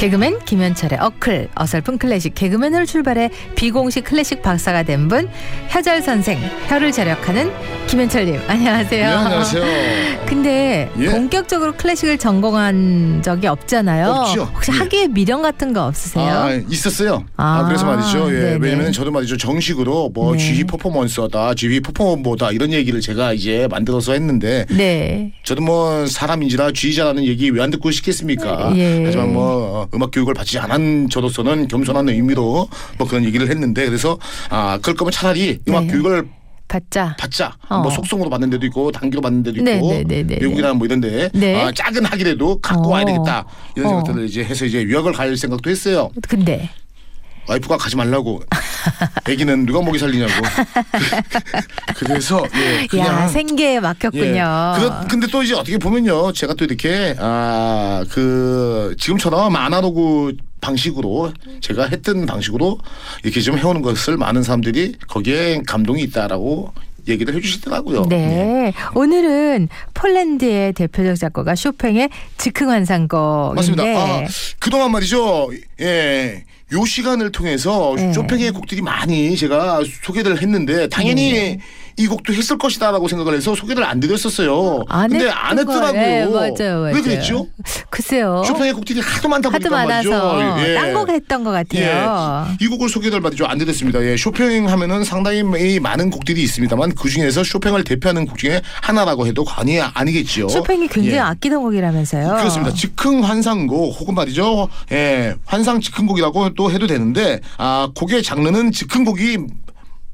개그맨 김현철의 어클 어설픈 클래식 개그맨으로 출발해 비공식 클래식 박사가 된 분 혀절 선생 혀를 절약하는 김현철님 안녕하세요. 네, 안녕하세요. 근데 예. 본격적으로 클래식을 전공한 적이 없잖아요. 없죠. 혹시 예. 학위에 미련 같은 거 없으세요? 아, 있었어요. 아, 아, 그래서 말이죠. 예. 왜냐면 저도 말이죠. 정식으로 뭐 네. GE 퍼포먼서다, GE 퍼포먼보다 이런 얘기를 제가 이제 만들어서 했는데 네. 저도 뭐 사람인지라 G자라는 얘기 왜 안 듣고 싶겠습니까? 예. 하지만 뭐 어, 음악 교육을 받지 않은 저로서는 겸손한 의미로 뭐 그런 얘기를 했는데 그래서 아 그럴 거면 차라리 음악 네. 교육을 받자. 받자. 어. 뭐 속성으로 받는 데도 있고 단기로 받는 데도 있고 네, 네, 네, 네, 외국이나 뭐 이런데 네. 아, 작은 학이라도 갖고 어. 와야 되겠다 이런 어. 생각들을 이제 해서 이제 유학을 갈 생각도 했어요. 근데 와이프가 가지 말라고. 아기는 누가 먹이 살리냐고. 그래서 예, 그냥 야 생계에 막혔군요. 예. 그, 근데 또 이제 어떻게 보면요. 제가 또 이렇게 아, 그 지금처럼 아나로그 방식으로 제가 했던 방식으로 이렇게 좀 해오는 것을 많은 사람들이 거기에 감동이 있다라고 얘기를 해주시더라고요. 네. 오늘은 폴란드의 대표적 작곡가 쇼팽의 즉흥 환상곡인데 맞습니다. 아, 그동안 말이죠. 예. 요 시간을 통해서 네. 쇼팽의 곡들이 많이 제가 소개를 했는데 당연히 네. 이 곡도 했을 것이다라고 생각을 해서 소개를 안 드렸었어요. 안 근데 안 했더라고요. 네, 맞아요, 맞아요. 왜 그랬죠? 글쎄요. 쇼팽의 곡들이 하도 많다 하도 보니까 많아서 말이죠. 예. 딴곡 했던 것 같아요. 예. 이 곡을 소개를 받죠. 안 드렸습니다. 예. 쇼팽 하면은 상당히 많은 곡들이 있습니다만 그 중에서 쇼팽을 대표하는 곡 중에 하나라고 해도 과언이 아니겠죠. 쇼팽이 굉장히 예. 아끼던 곡이라면서요. 그렇습니다. 즉흥 환상곡 혹은 말이죠. 예, 환상 즉흥곡이라고 또 해도 되는데 아, 곡의 장르는 즉흥곡이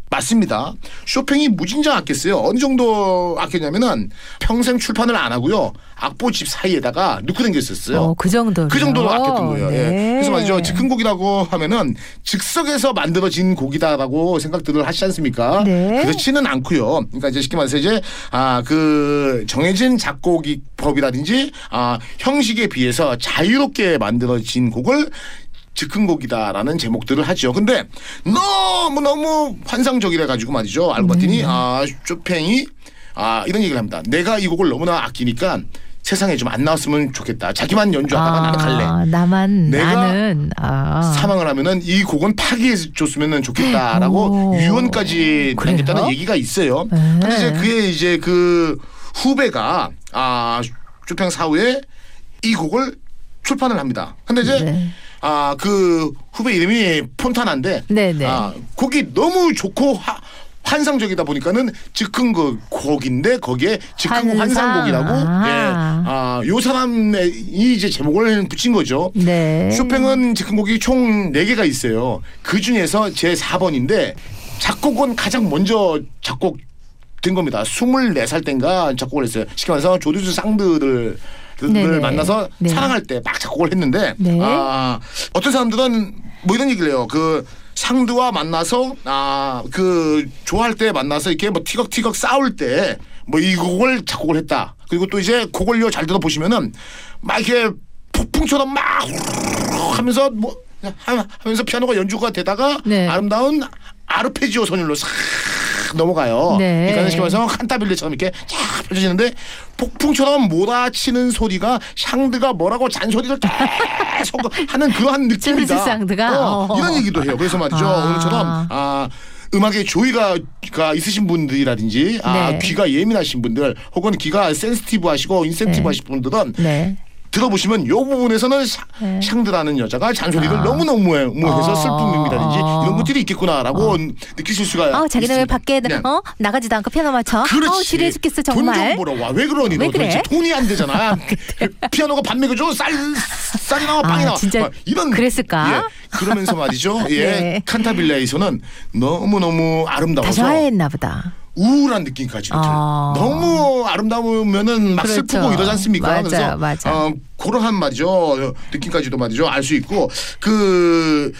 맞습니다. 쇼팽이 무진장 아꼈어요. 어느 정도 아꼈냐면은 평생 출판을 안 하고요. 악보 집 사이에다가 넣고 다녔었어요. 어, 그 정도로. 그 정도로 아꼈던 거예요. 예. 네. 그래서 말이죠. 즉흥곡이라고 하면은 즉석에서 만들어진 곡이다라고 생각들을 하시지 않습니까? 네. 그렇지는 않고요. 그러니까 이제 쉽게 말해서 이제 아 그 정해진 작곡이 법이라든지 아 형식에 비해서 자유롭게 만들어진 곡을 즉흥곡이다라는 제목들을 하죠. 근데 너무 너무 환상적이라 가지고 말이죠. 알고 봤더니 음. 아 쇼팽이 아 이런 얘기를 합니다. 내가 이 곡을 너무나 아끼니까 세상에 좀 안 나왔으면 좋겠다. 자기만 연주하다가 나는 갈래. 아, 나만 내가 나는 아. 사망을 하면은 이 곡은 파기해 줬으면 좋겠다라고 오. 유언까지? 남겼다는 얘기가 있어요. 네. 근데 이제 그의 이제 그 후배가 아 쇼팽 사후에 이 곡을 출판을 합니다. 근데 이제 네. 아 그 후배 이름이 폰타나인데 네네. 아 곡이 너무 좋고 하, 환상적이다 보니까는 즉흥 그 곡인데 거기에 즉흥 환상. 환상곡이라고 아. 예. 아 요 사람이 이제 제목을 붙인 거죠. 네. 쇼팽은 즉흥 곡이 총 4개가 있어요. 그 중에서 제 4번인데 작곡은 가장 먼저 작곡 된 겁니다. 24살 땐가 작곡을 했어요. 쉽게 말해서 조두수 쌍들을 네네. 을 만나서 네. 사랑할 때 막 작곡을 했는데 네. 아 어떤 사람들은 뭐 이런 얘기를 해요. 그 상드와 만나서 아 그 좋아할 때 만나서 이렇게 뭐 티격티격 싸울 때 뭐 이 곡을 작곡을 했다. 그리고 또 이제 곡을요 잘 들어 보시면은 막 이렇게 폭풍처럼 막 하면서 뭐 하- 하면서 피아노가 연주가 되다가 네. 아름다운 아르페지오 선율로 싹 넘어가요. 네. 그러니까 쉽게 말해서 칸타빌레처럼 이렇게 쫙 펼쳐지는데 폭풍처럼 몰아치는 소리가 샹드가 뭐라고 잔소리를 계속 하는 그러한 느낌이다. 샹드가? 어, 어. 이런 얘기도 해요. 그래서 말이죠. 아. 오늘처럼 아 음악에 조예가 가 있으신 분들이라든지 아 네. 귀가 예민하신 분들 혹은 귀가 sensitive 하시고 incentive하신 분들은 네. 들어보시면 요 부분에서는 샤, 네. 샹드라는 여자가 잔소리를 아. 너무너무 해- 뭐 해서 어. 슬픔이라든지 이런 것들이 있겠구나라고 느끼실 수가 어, 자기는 왜. 밖에 네. 어 나가지도 않고 피아노만 쳐? 그렇지. 어, 지루해 죽겠어 돈좀 정말. 벌어 와. 왜 그러니? 왜 너 그래? 돈이 안 되잖아. 피아노가 밥 먹여줘. 쌀, 쌀이 나와, 빵이 아, 나와. 진짜 막 이런. 그랬을까? 예. 그러면서 말이죠. 예. 네. 칸타빌레에서는 너무너무 다 아름다워서 좋아했나 보다. 우울한 느낌까지 들 아. 너무 아름다우면은 막 그렇죠. 슬프고 이러지 않습니까? 맞아요, 그래서 맞아요. 어, 그러한 말이죠 느낌까지도 말이죠 알 수 있고 그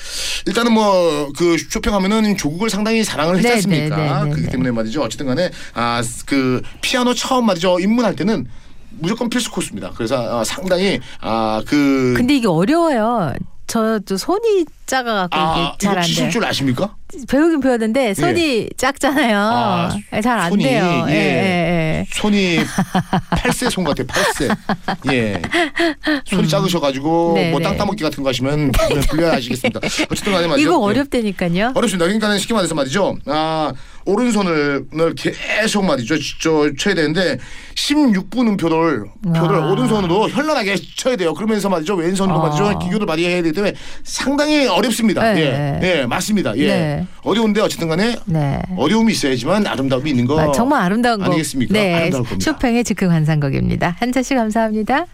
일단은 뭐 그 쇼핑하면은 조국을 상당히 사랑을 했지 네, 않습니까? 네, 네, 네, 그렇기 네. 때문에 말이죠 어쨌든 간에 아 그 피아노 처음 말이죠 입문할 때는 무조건 필수 코스입니다. 그래서 어, 상당히 아그 근데 이게 어려워요. 저, 저 손이 작아갖고 아, 이게 잘안 치실 돼요. 줄 아십니까? 배우긴 배웠는데 손이 작잖아요. 아, 잘 안 손이, 돼요. 예. 예, 예, 예. 손이 8세 손 같아요. 8세. 예. 손이 작으셔가지고 네, 뭐 네. 땅 따먹기 같은 거 하시면 불려하시겠습니다. 어쨌든 간에 말이죠. 이거 예. 어렵다니까요. 어렵습니다. 그러니까 쉽게 말해서 말이죠. 아 오른손을 늘 계속 말이죠. 저 쳐야 되는데 16분 음표를 표를 아. 오른손으로 현란하게 쳐야 돼요. 그러면서 말이죠. 왼손으로 아. 말이죠. 기교를 발휘해야 되기 때문에 상당히 어렵습니다. 네. 예, 예, 맞습니다. 예, 네. 어려운데 어쨌든 간에 네. 어려움이 있어야지만 아름다움이 있는 거 아, 정말 아름다운 곡. 아니겠습니까? 네. 아름다울 겁니다. 쇼팽의 즉흥 환상곡입니다. 한 자 씨 감사합니다.